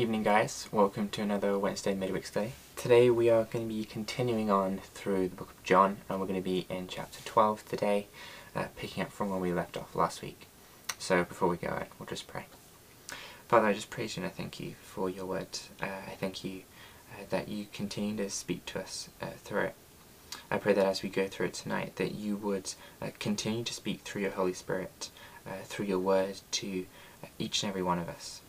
Evening guys, welcome to another Wednesday midweek study. Today we are going to be continuing on through the book of John and we're going to be in chapter 12 today, uh, picking up from where we left off last week. So before we go we'll just pray. Father, I just praise you and I thank you for your word. Uh, I thank you uh, that you continue to speak to us uh, through it. I pray that as we go through it tonight that you would uh, continue to speak through your Holy Spirit, uh, through your word to each and every one of us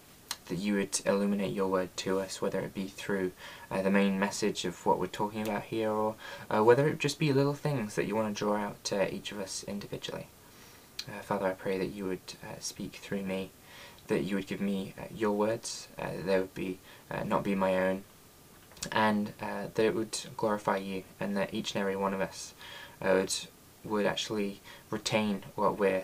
that you would illuminate your word to us, whether it be through uh, the main message of what we're talking about here, or uh, whether it just be little things that you want to draw out to each of us individually. Uh, Father, I pray that you would uh, speak through me, that you would give me uh, your words, uh, that they would be not be my own, and that it would glorify you, and that each and every one of us would would actually retain what we're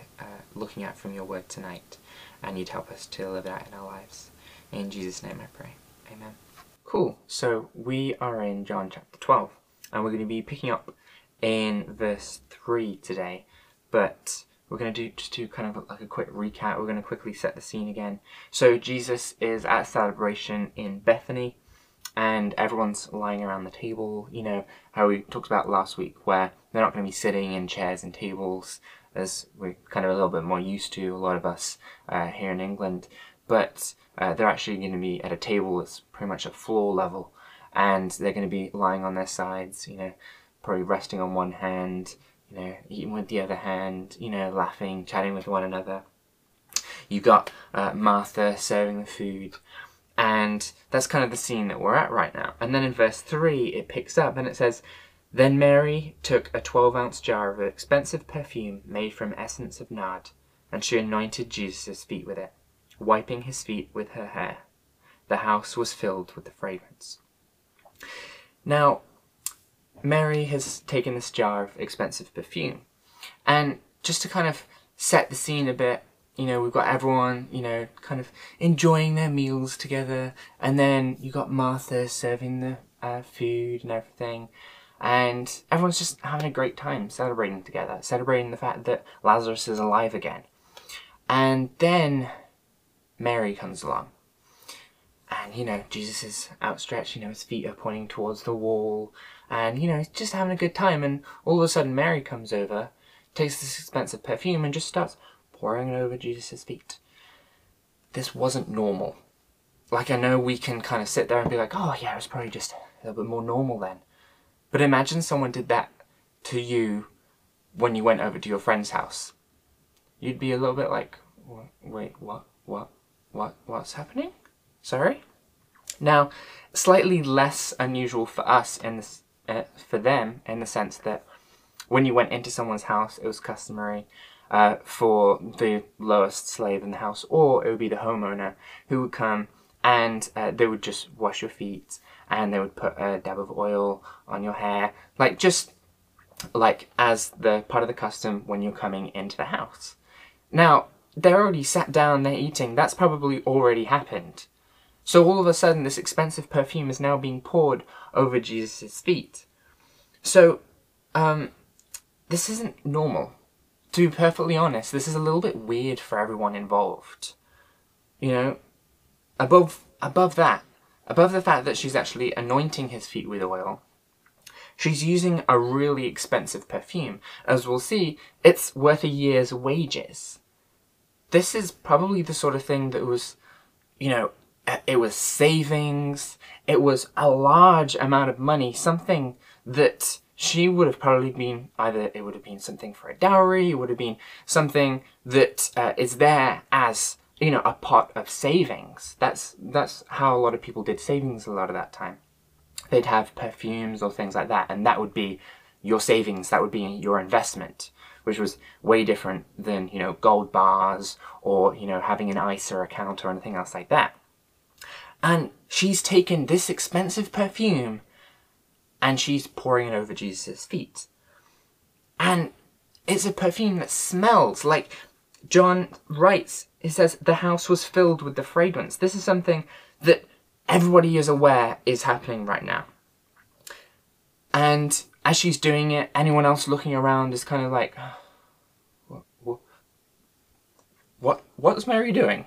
looking at from your word tonight and you'd help us to live it out in our lives. In Jesus' name I pray. Amen. Cool. So we are in John chapter 12, and we're going to be picking up in verse 3 today, but we're going to do just do kind of like a quick recap. We're going to quickly set the scene again. So Jesus is at celebration in Bethany, and everyone's lying around the table. You know how we talked about last week, where they're not going to be sitting in chairs and tables as we're kind of a little bit more used to, a lot of us uh, here in England. But uh, they're actually going to be at a table that's pretty much at floor level, and they're going to be lying on their sides, you know, probably resting on one hand, you know, eating with the other hand, you know, laughing, chatting with one another. You've got uh, Martha serving the food, and that's kind of the scene that we're at right now. And then in verse 3, it picks up and it says, then Mary took a 12 ounce jar of expensive perfume made from essence of nard, and she anointed Jesus' feet with it, wiping his feet with her hair. The house was filled with the fragrance. Now, Mary has taken this jar of expensive perfume, and just to kind of set the scene a bit, you know, we've got everyone, you know, kind of enjoying their meals together, and then you got Martha serving the uh, food and everything and everyone's just having a great time celebrating together, celebrating the fact that Lazarus is alive again. And then Mary comes along. And, you know, Jesus is outstretched, you know, his feet are pointing towards the wall, and, you know, he's just having a good time. And all of a sudden, Mary comes over, takes this expensive perfume, and just starts pouring it over Jesus' feet. This wasn't normal. Like, I know we can kind of sit there and be like, oh, yeah, it was probably just a little bit more normal then. But imagine someone did that to you when you went over to your friend's house. You'd be a little bit like, wait, what, what, what, what's happening? Sorry? Now, slightly less unusual for us this, uh, for them in the sense that when you went into someone's house, it was customary uh, for the lowest slave in the house, or it would be the homeowner who would come and uh, they would just wash your feet and they would put a dab of oil on your hair, like just like as the part of the custom when you're coming into the house. Now, they're already sat down, they're eating, that's probably already happened. So all of a sudden, this expensive perfume is now being poured over Jesus' feet. So, um, this isn't normal. To be perfectly honest, this is a little bit weird for everyone involved. You know, above above that, above the fact that she's actually anointing his feet with oil, she's using a really expensive perfume. As we'll see, it's worth a year's wages. This is probably the sort of thing that was, you know, it was savings, it was a large amount of money, something that she would have probably been either it would have been something for a dowry, it would have been something that uh, is there as you know, a pot of savings. That's that's how a lot of people did savings a lot of that time. They'd have perfumes or things like that, and that would be your savings. That would be your investment, which was way different than you know gold bars or you know having an ISA account or anything else like that. And she's taken this expensive perfume, and she's pouring it over Jesus' feet, and it's a perfume that smells like John writes, he says, the house was filled with the fragrance. This is something that everybody is aware is happening right now. And as she's doing it, anyone else looking around is kind of like, what, what, what what's Mary doing?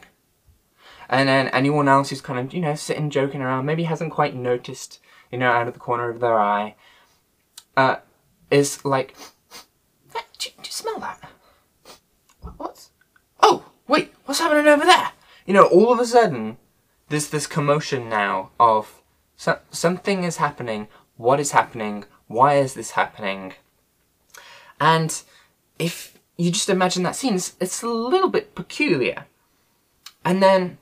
And then anyone else who's kind of, you know, sitting joking around, maybe hasn't quite noticed, you know, out of the corner of their eye, uh, is like, do, do you smell that? What's, oh, wait, what's happening over there? You know, all of a sudden, there's this commotion now of so, something is happening, what is happening, why is this happening? And if you just imagine that scene, it's, it's a little bit peculiar. And then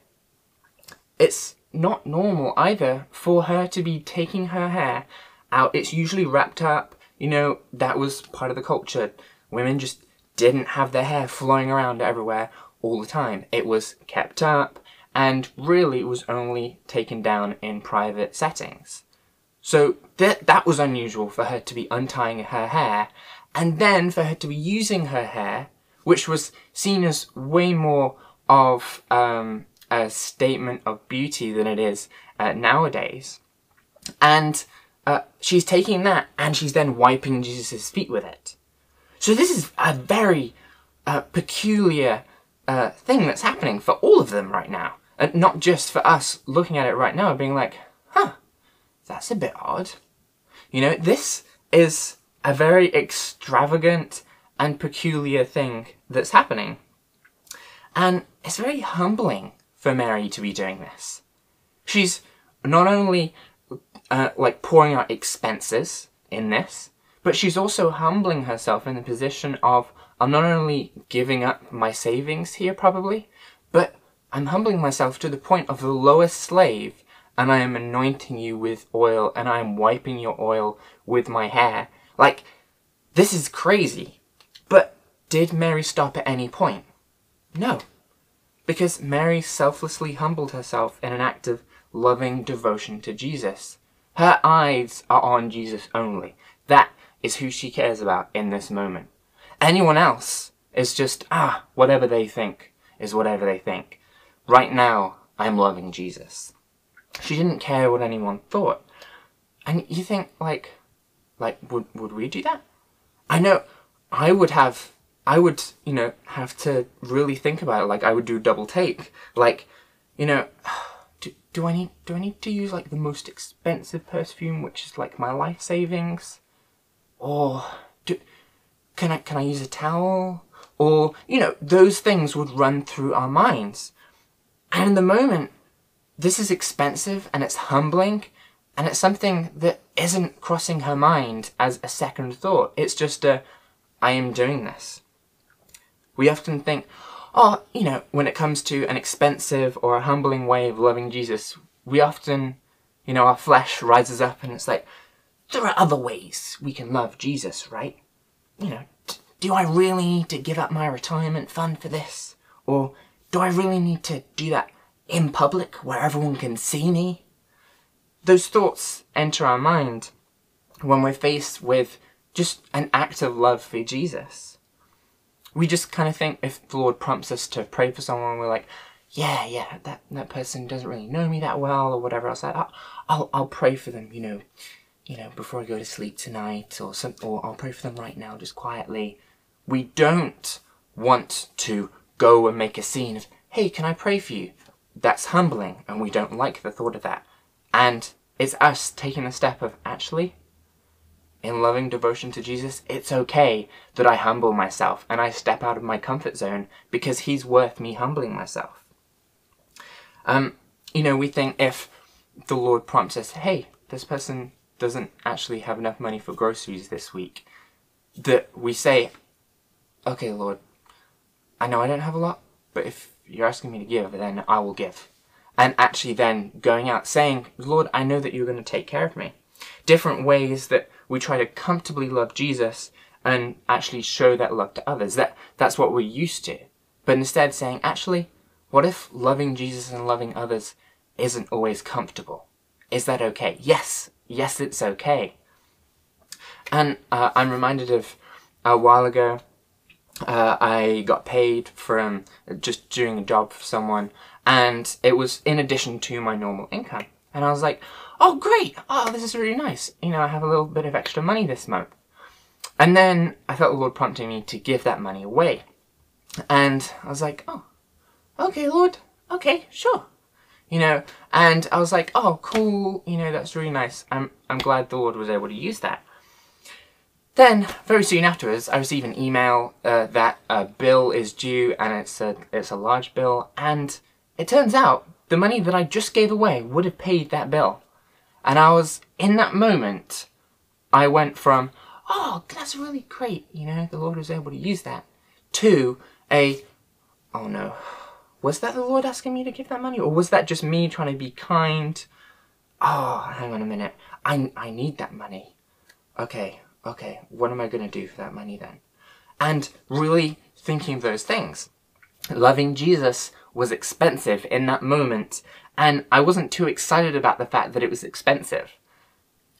it's not normal either for her to be taking her hair out. It's usually wrapped up. You know, that was part of the culture. Women just didn't have their hair flowing around everywhere all the time. It was kept up and really it was only taken down in private settings. So th- that was unusual for her to be untying her hair and then for her to be using her hair, which was seen as way more of um, a statement of beauty than it is uh, nowadays. And uh, she's taking that and she's then wiping Jesus' feet with it. So this is a very uh, peculiar uh, thing that's happening for all of them right now. And not just for us looking at it right now and being like, huh, that's a bit odd. You know, this is a very extravagant and peculiar thing that's happening. And it's very humbling for Mary to be doing this. She's not only uh, like pouring out expenses in this, but she's also humbling herself in the position of I'm not only giving up my savings here probably, but I'm humbling myself to the point of the lowest slave and I am anointing you with oil and I am wiping your oil with my hair. Like, this is crazy. But did Mary stop at any point? No. Because Mary selflessly humbled herself in an act of loving devotion to Jesus. Her eyes are on Jesus only. That is who she cares about in this moment. Anyone else is just, ah, whatever they think is whatever they think. Right now, I'm loving Jesus. She didn't care what anyone thought. And you think, like, like, would, would we do that? I know I would have, I would, you know, have to really think about it. Like, I would do double take. Like, you know, do, do I need, do I need to use, like, the most expensive perfume, which is, like, my life savings? Or, do, can I, can I use a towel? Or, you know, those things would run through our minds. And in the moment, this is expensive and it's humbling and it's something that isn't crossing her mind as a second thought. It's just a, I am doing this. We often think, oh, you know, when it comes to an expensive or a humbling way of loving Jesus, we often, you know, our flesh rises up and it's like, there are other ways we can love Jesus, right? You know, do I really need to give up my retirement fund for this? Or do I really need to do that in public where everyone can see me? Those thoughts enter our mind when we're faced with just an act of love for Jesus. We just kind of think if the Lord prompts us to pray for someone, we're like, yeah, yeah, that, that person doesn't really know me that well or whatever else. I'll, I'll, I'll pray for them, you know, you know, before I go to sleep tonight or some, or I'll pray for them right now, just quietly. We don't want to go and make a scene of, hey, can I pray for you? That's humbling, and we don't like the thought of that. And it's us taking the step of, actually, in loving devotion to Jesus, it's okay that I humble myself and I step out of my comfort zone because He's worth me humbling myself. Um, you know, we think if the Lord prompts us, hey, this person doesn't actually have enough money for groceries this week, that we say, okay, Lord, I know I don't have a lot, but if you're asking me to give, then I will give. And actually then going out saying, Lord, I know that you're going to take care of me. Different ways that we try to comfortably love Jesus and actually show that love to others. That That's what we're used to. But instead saying, actually, what if loving Jesus and loving others isn't always comfortable? Is that okay? Yes, yes, it's okay. And uh, I'm reminded of a while ago, uh, I got paid from just doing a job for someone, and it was in addition to my normal income. And I was like, oh, great! Oh, this is really nice. You know, I have a little bit of extra money this month. And then I felt the Lord prompting me to give that money away. And I was like, oh, okay, Lord, okay, sure. you know, and I was like, oh, cool, you know, that's really nice. I'm, I'm glad the Lord was able to use that. Then, very soon afterwards, I receive an email uh, that a bill is due and it's a, it's a large bill, and it turns out the money that I just gave away would have paid that bill. And I was, in that moment, I went from, oh, that's really great, you know, the Lord was able to use that, to a, oh no, was that the Lord asking me to give that money? Or was that just me trying to be kind? Oh, hang on a minute. I, I need that money. Okay, okay, what am I going to do for that money then? And really thinking those things. Loving Jesus was expensive in that moment, and I wasn't too excited about the fact that it was expensive.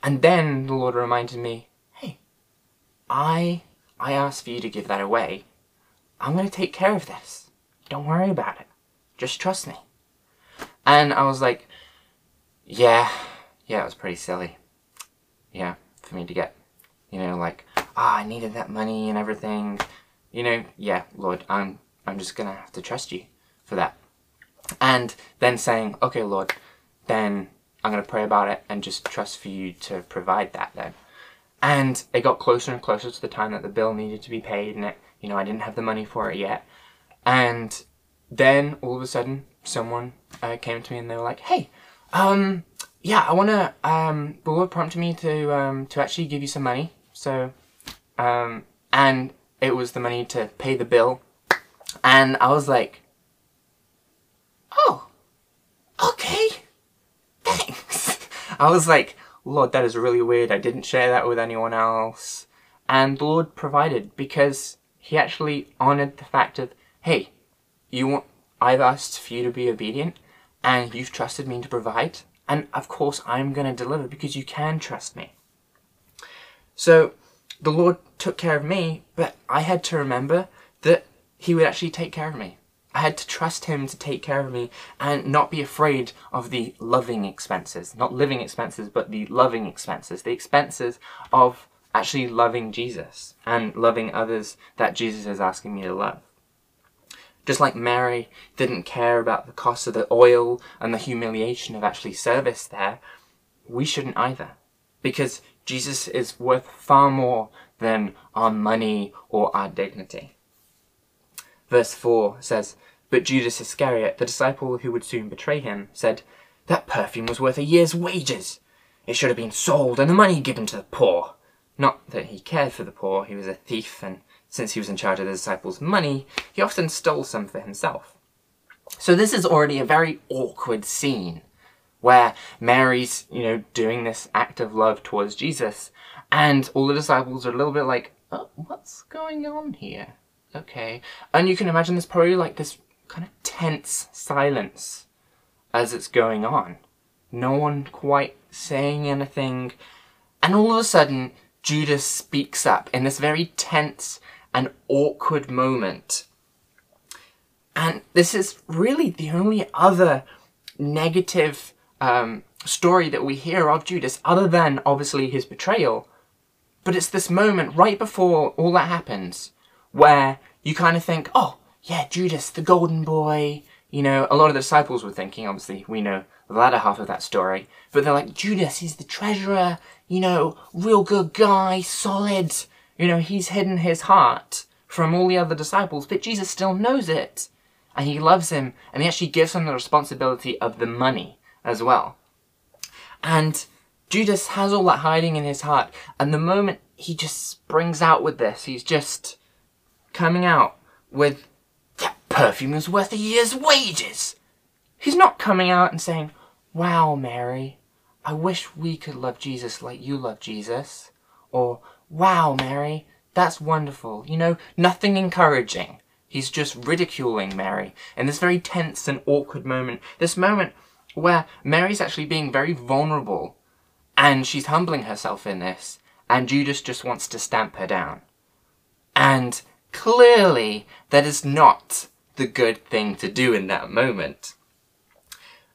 And then the Lord reminded me, hey, I, I asked for you to give that away. I'm going to take care of this. Don't worry about it. Just trust me. And I was like, yeah, yeah, it was pretty silly. Yeah, for me to get, you know, like, ah, oh, I needed that money and everything. You know, yeah, Lord, I'm, I'm just gonna have to trust you for that. And then saying, okay, Lord, then I'm gonna pray about it and just trust for you to provide that then. And it got closer and closer to the time that the bill needed to be paid and it, you know, I didn't have the money for it yet. And then all of a sudden someone uh, came to me and they were like, "Hey, um, yeah, I wanna um, the Lord prompted me to um, to actually give you some money." So, um, and it was the money to pay the bill, and I was like, "Oh, okay, thanks." I was like, "Lord, that is really weird. I didn't share that with anyone else." And the Lord provided because He actually honored the fact of, "Hey." you want I've asked for you to be obedient and you've trusted me to provide and of course I'm going to deliver because you can trust me. So the Lord took care of me, but I had to remember that he would actually take care of me. I had to trust him to take care of me and not be afraid of the loving expenses. Not living expenses, but the loving expenses. The expenses of actually loving Jesus and loving others that Jesus is asking me to love. Just like Mary didn't care about the cost of the oil and the humiliation of actually service there, we shouldn't either. Because Jesus is worth far more than our money or our dignity. Verse 4 says, But Judas Iscariot, the disciple who would soon betray him, said, That perfume was worth a year's wages. It should have been sold and the money given to the poor. Not that he cared for the poor, he was a thief and since he was in charge of the disciples' money, he often stole some for himself. So this is already a very awkward scene where Mary's, you know, doing this act of love towards Jesus, and all the disciples are a little bit like, oh, what's going on here? Okay. And you can imagine there's probably like this kind of tense silence as it's going on. No one quite saying anything. And all of a sudden, Judas speaks up in this very tense and awkward moment. And this is really the only other negative um, story that we hear of Judas, other than obviously his betrayal. But it's this moment right before all that happens where you kind of think, oh, yeah, Judas, the golden boy. You know, a lot of the disciples were thinking, obviously, we know the latter half of that story. But they're like, Judas, he's the treasurer, you know, real good guy, solid, you know, he's hidden his heart from all the other disciples, but Jesus still knows it. And he loves him, and he actually gives him the responsibility of the money as well. And Judas has all that hiding in his heart, and the moment he just springs out with this, he's just coming out with, that perfume is worth a year's wages. He's not coming out and saying, wow, Mary, I wish we could love Jesus like you love Jesus. Or, wow, Mary, that's wonderful. You know, nothing encouraging. He's just ridiculing Mary in this very tense and awkward moment. This moment where Mary's actually being very vulnerable and she's humbling herself in this and Judas just wants to stamp her down. And clearly that is not the good thing to do in that moment.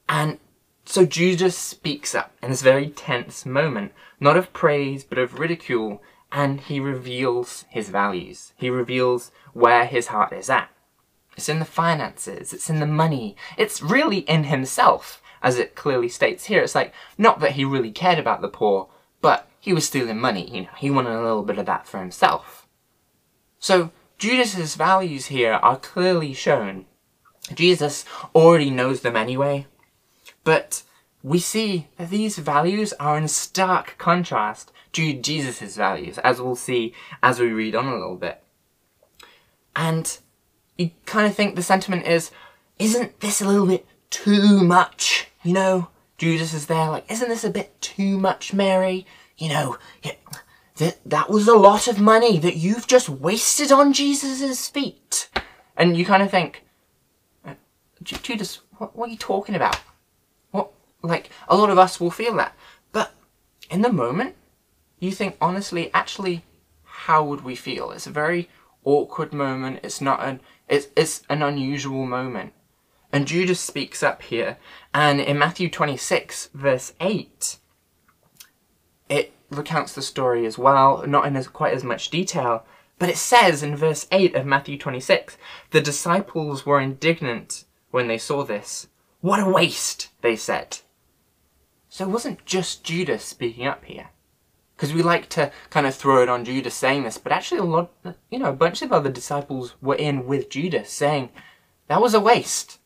And so Judas speaks up in this very tense moment, not of praise but of ridicule and he reveals his values. He reveals where his heart is at. It's in the finances, it's in the money, it's really in himself. As it clearly states here. It's like, not that he really cared about the poor, but he was stealing money, you know, he wanted a little bit of that for himself. So, Judas's values here are clearly shown. Jesus already knows them anyway, but we see that these values are in stark contrast to Jesus' values, as we'll see as we read on a little bit. And you kind of think the sentiment is, isn't this a little bit too much? You know, Judas is there like, isn't this a bit too much, Mary? You know, that that was a lot of money that you've just wasted on Jesus' feet. And you kind of think, uh, Judas, what, what are you talking about? What, like, a lot of us will feel that. But in the moment, you think, honestly, actually, how would we feel? It's a very awkward moment. It's not an it's it's an unusual moment. And Judas speaks up here, and in Matthew 26, verse 8, it recounts the story as well, not in as, quite as much detail, but it says in verse 8 of Matthew 26, the disciples were indignant when they saw this. What a waste, they said. So it wasn't just Judas speaking up here. Because we like to kind of throw it on Judas saying this, but actually a lot, you know, a bunch of other disciples were in with Judas saying, that was a waste.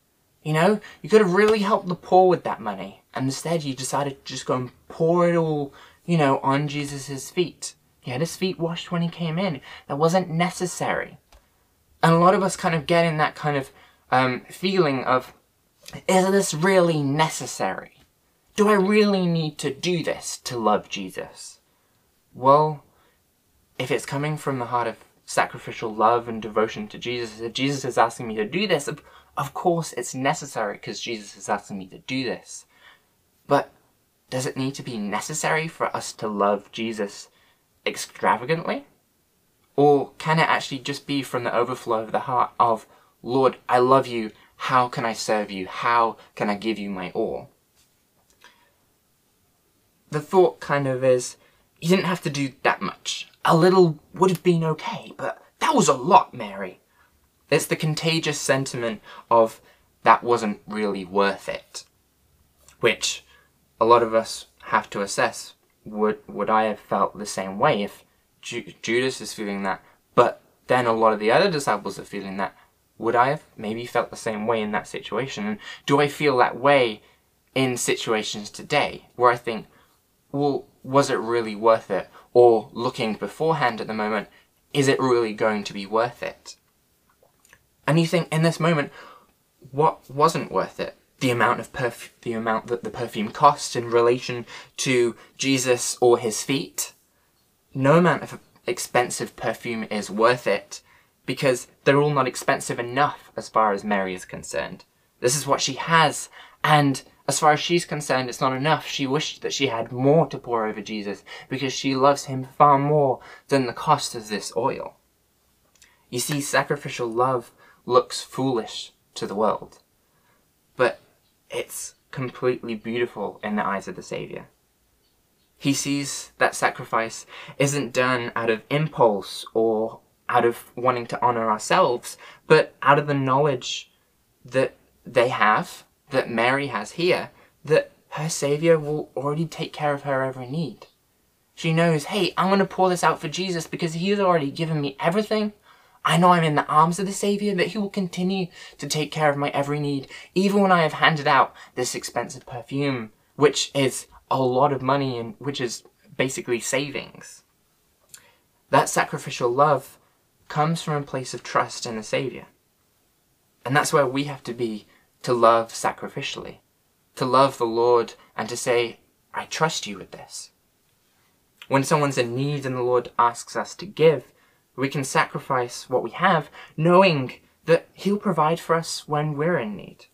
You know, you could have really helped the poor with that money. And instead you decided to just go and pour it all, you know, on Jesus' feet. He had his feet washed when he came in. That wasn't necessary. And a lot of us kind of get in that kind of um, feeling of, is this really necessary? Do I really need to do this to love Jesus? Well, if it's coming from the heart of sacrificial love and devotion to Jesus, if Jesus is asking me to do this, of course it's necessary because Jesus is asking me to do this. But does it need to be necessary for us to love Jesus extravagantly? Or can it actually just be from the overflow of the heart of, Lord, I love you, how can I serve you? How can I give you my all? The thought kind of is, you didn't have to do that much. A little would have been okay, but that was a lot, Mary. It's the contagious sentiment of that wasn't really worth it. Which a lot of us have to assess. Would, would I have felt the same way if Ju Judas is feeling that, but then a lot of the other disciples are feeling that? Would I have maybe felt the same way in that situation? And do I feel that way in situations today where I think, well, was it really worth it? Or looking beforehand at the moment, is it really going to be worth it? And you think in this moment, what wasn't worth it? The amount of perf- the amount that the perfume cost in relation to Jesus or his feet? No amount of expensive perfume is worth it because they're all not expensive enough as far as Mary is concerned. This is what she has, and as far as she's concerned, it's not enough. She wished that she had more to pour over Jesus because she loves him far more than the cost of this oil. You see, sacrificial love looks foolish to the world, but it's completely beautiful in the eyes of the Saviour. He sees that sacrifice isn't done out of impulse or out of wanting to honour ourselves, but out of the knowledge that they have that Mary has here, that her Saviour will already take care of her every need. She knows, hey, I'm going to pour this out for Jesus because He's already given me everything. I know I'm in the arms of the Saviour, that He will continue to take care of my every need, even when I have handed out this expensive perfume, which is a lot of money and which is basically savings. That sacrificial love comes from a place of trust in the Saviour. And that's where we have to be to love sacrificially, to love the Lord and to say, I trust you with this. When someone's in need and the Lord asks us to give, we can sacrifice what we have, knowing that He'll provide for us when we're in need.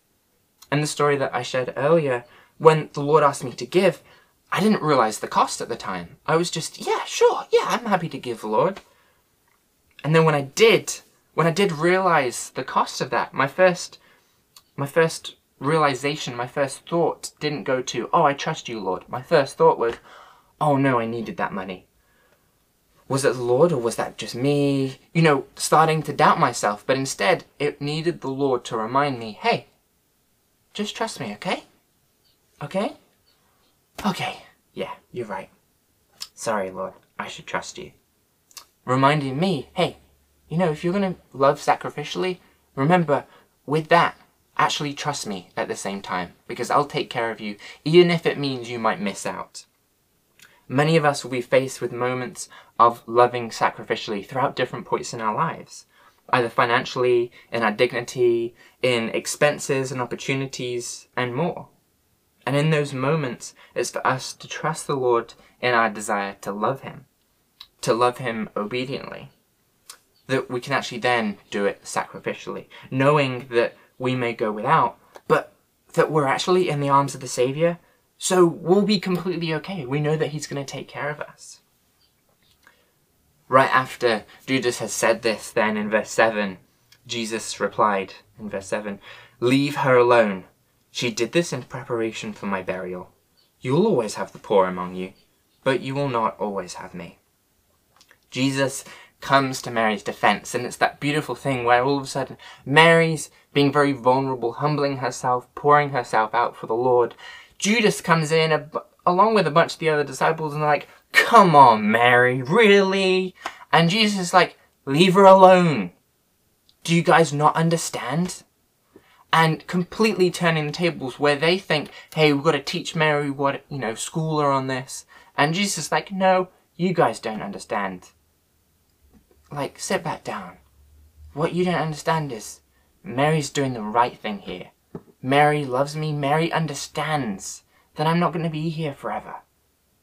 And the story that I shared earlier, when the Lord asked me to give, I didn't realize the cost at the time. I was just, yeah, sure, yeah, I'm happy to give, Lord. And then when I did, when I did realize the cost of that, my first my first realization, my first thought didn't go to, oh, I trust you, Lord. My first thought was, oh no, I needed that money. Was it the Lord or was that just me? You know, starting to doubt myself, but instead it needed the Lord to remind me, hey, just trust me, okay? Okay? Okay, yeah, you're right. Sorry, Lord, I should trust you. Reminding me, hey, you know, if you're going to love sacrificially, remember, with that, actually trust me at the same time, because I'll take care of you, even if it means you might miss out. Many of us will be faced with moments of loving sacrificially throughout different points in our lives, either financially, in our dignity, in expenses and opportunities, and more. And in those moments, it's for us to trust the Lord in our desire to love Him, to love Him obediently. That we can actually then do it sacrificially, knowing that we may go without, but that we're actually in the arms of the Saviour so we'll be completely okay. We know that he's going to take care of us. Right after Judas has said this, then in verse 7, Jesus replied in verse 7 Leave her alone. She did this in preparation for my burial. You'll always have the poor among you, but you will not always have me. Jesus comes to Mary's defense, and it's that beautiful thing where all of a sudden Mary's being very vulnerable, humbling herself, pouring herself out for the Lord, Judas comes in a, along with a bunch of the other disciples and they're like, come on, Mary, really? And Jesus is like, leave her alone. Do you guys not understand? And completely turning the tables where they think, hey, we've got to teach Mary what, you know, school her on this. And Jesus is like, no, you guys don't understand. Like, sit back down. What you don't understand is Mary's doing the right thing here. Mary loves me. Mary understands that I'm not going to be here forever.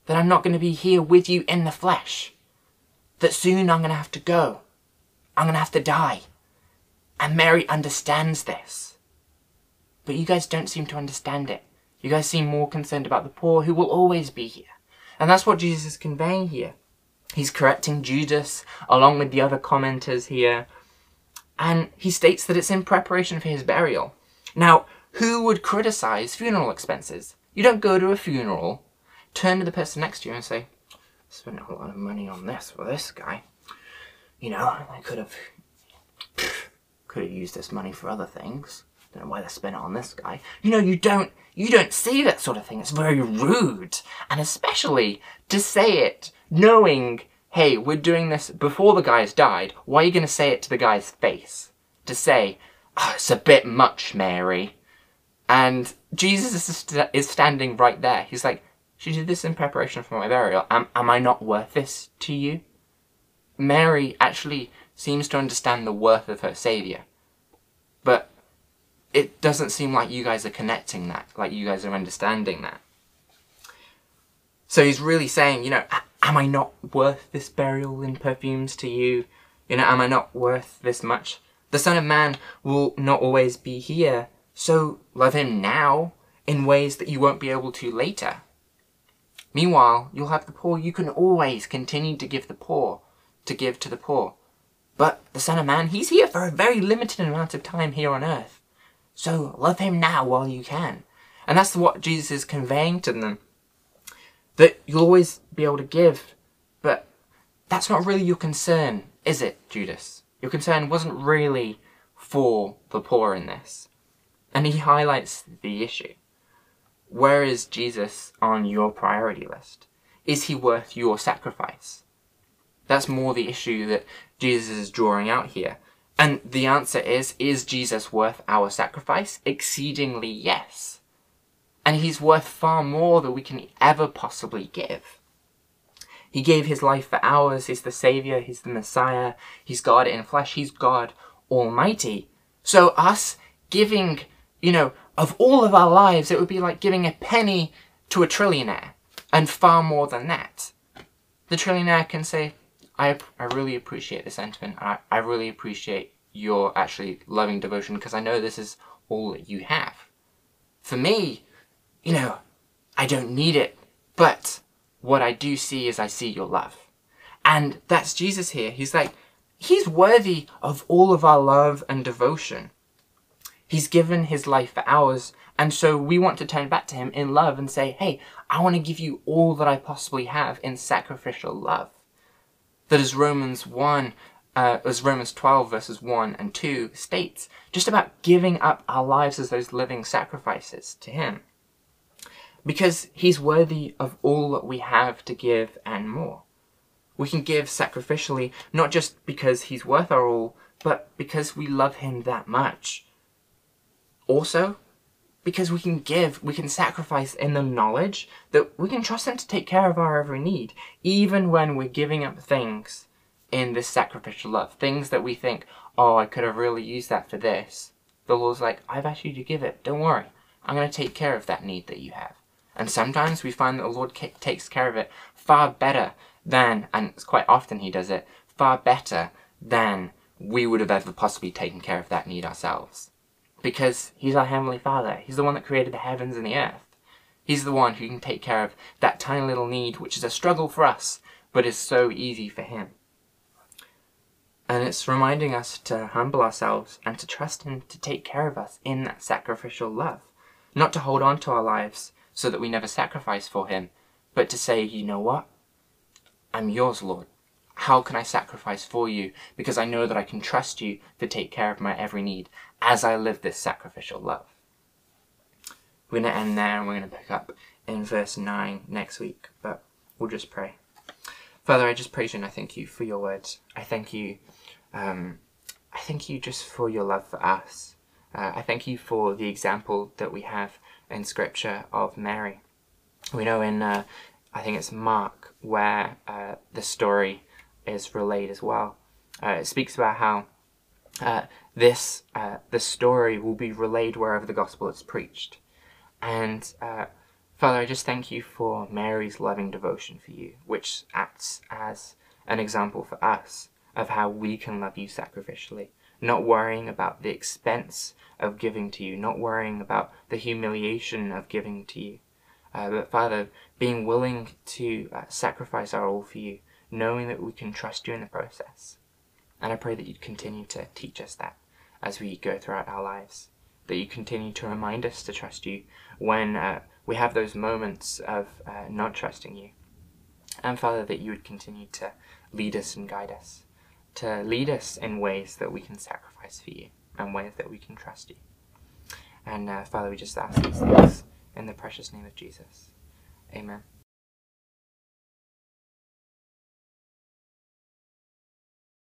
That I'm not going to be here with you in the flesh. That soon I'm going to have to go. I'm going to have to die. And Mary understands this. But you guys don't seem to understand it. You guys seem more concerned about the poor who will always be here. And that's what Jesus is conveying here. He's correcting Judas along with the other commenters here. And he states that it's in preparation for his burial. Now, who would criticize funeral expenses? You don't go to a funeral, turn to the person next to you and say, spent a lot of money on this for this guy. You know, I could have could have used this money for other things. Don't know why they spent it on this guy. You know, you don't you don't say that sort of thing. It's very rude. And especially to say it knowing, hey, we're doing this before the guy's died, why are you gonna say it to the guy's face? To say, oh, it's a bit much, Mary. And Jesus is, st is standing right there. He's like, she did this in preparation for my burial. Am, am I not worth this to you? Mary actually seems to understand the worth of her Saviour. But it doesn't seem like you guys are connecting that, like you guys are understanding that. So he's really saying, you know, am I not worth this burial in perfumes to you? You know, am I not worth this much? The Son of Man will not always be here, so love him now in ways that you won't be able to later. Meanwhile, you'll have the poor you can always continue to give the poor, to give to the poor. But the Son of Man, he's here for a very limited amount of time here on earth. So love him now while you can. And that's what Jesus is conveying to them. That you'll always be able to give, but that's not really your concern, is it, Judas? Your concern wasn't really for the poor in this. And he highlights the issue. Where is Jesus on your priority list? Is he worth your sacrifice? That's more the issue that Jesus is drawing out here. And the answer is, is Jesus worth our sacrifice? Exceedingly yes. And he's worth far more than we can ever possibly give. He gave his life for ours, he's the Saviour, he's the Messiah, he's God in flesh, he's God Almighty. So us giving you know, of all of our lives, it would be like giving a penny to a trillionaire, and far more than that. The trillionaire can say, I, I really appreciate the sentiment, I, I really appreciate your actually loving devotion, because I know this is all that you have. For me, you know, I don't need it, but what I do see is I see your love. And that's Jesus here. He's like, he's worthy of all of our love and devotion. He's given his life for ours, and so we want to turn back to him in love and say, hey, I want to give you all that I possibly have in sacrificial love. That as Romans 1, uh, as Romans 12 verses 1 and 2 states, just about giving up our lives as those living sacrifices to him. because he's worthy of all that we have to give and more. We can give sacrificially, not just because he's worth our all, but because we love him that much. Also, because we can give, we can sacrifice in the knowledge that we can trust him to take care of our every need, even when we're giving up things in this sacrificial love. Things that we think, oh, I could have really used that for this. The Lord's like, I've asked you to give it. Don't worry. I'm going to take care of that need that you have. And sometimes we find that the Lord takes care of it far better than, and quite often He does it, far better than we would have ever possibly taken care of that need ourselves. Because He's our Heavenly Father. He's the one that created the heavens and the earth. He's the one who can take care of that tiny little need, which is a struggle for us, but is so easy for Him. And it's reminding us to humble ourselves and to trust Him to take care of us in that sacrificial love. Not to hold on to our lives so that we never sacrifice for Him, but to say, you know what? I'm yours, Lord. How can I sacrifice for you? Because I know that I can trust you to take care of my every need as I live this sacrificial love. We're going to end there and we're going to pick up in verse 9 next week, but we'll just pray. Father, I just praise you and I thank you for your words. I thank you, um, I thank you just for your love for us. Uh, I thank you for the example that we have in Scripture of Mary. We know in, uh, I think it's Mark, where uh, the story is relayed as well. Uh, it speaks about how uh, this uh, the story will be relayed wherever the gospel is preached. And Father, I just thank you for Mary's loving devotion for you, which acts as an example for us of how we can love you sacrificially not worrying about the expense of giving to you, not worrying about the humiliation of giving to you. Uh, but Father, being willing to uh, sacrifice our all for you, knowing that we can trust you in the process. And I pray that you'd continue to teach us that as we go throughout our lives. That you continue to remind us to trust you when uh, we have those moments of uh, not trusting you. And Father, that you would continue to lead us and guide us to lead us in ways that we can sacrifice for you and ways that we can trust you. And uh, Father, we just ask these things in the precious name of Jesus. Amen.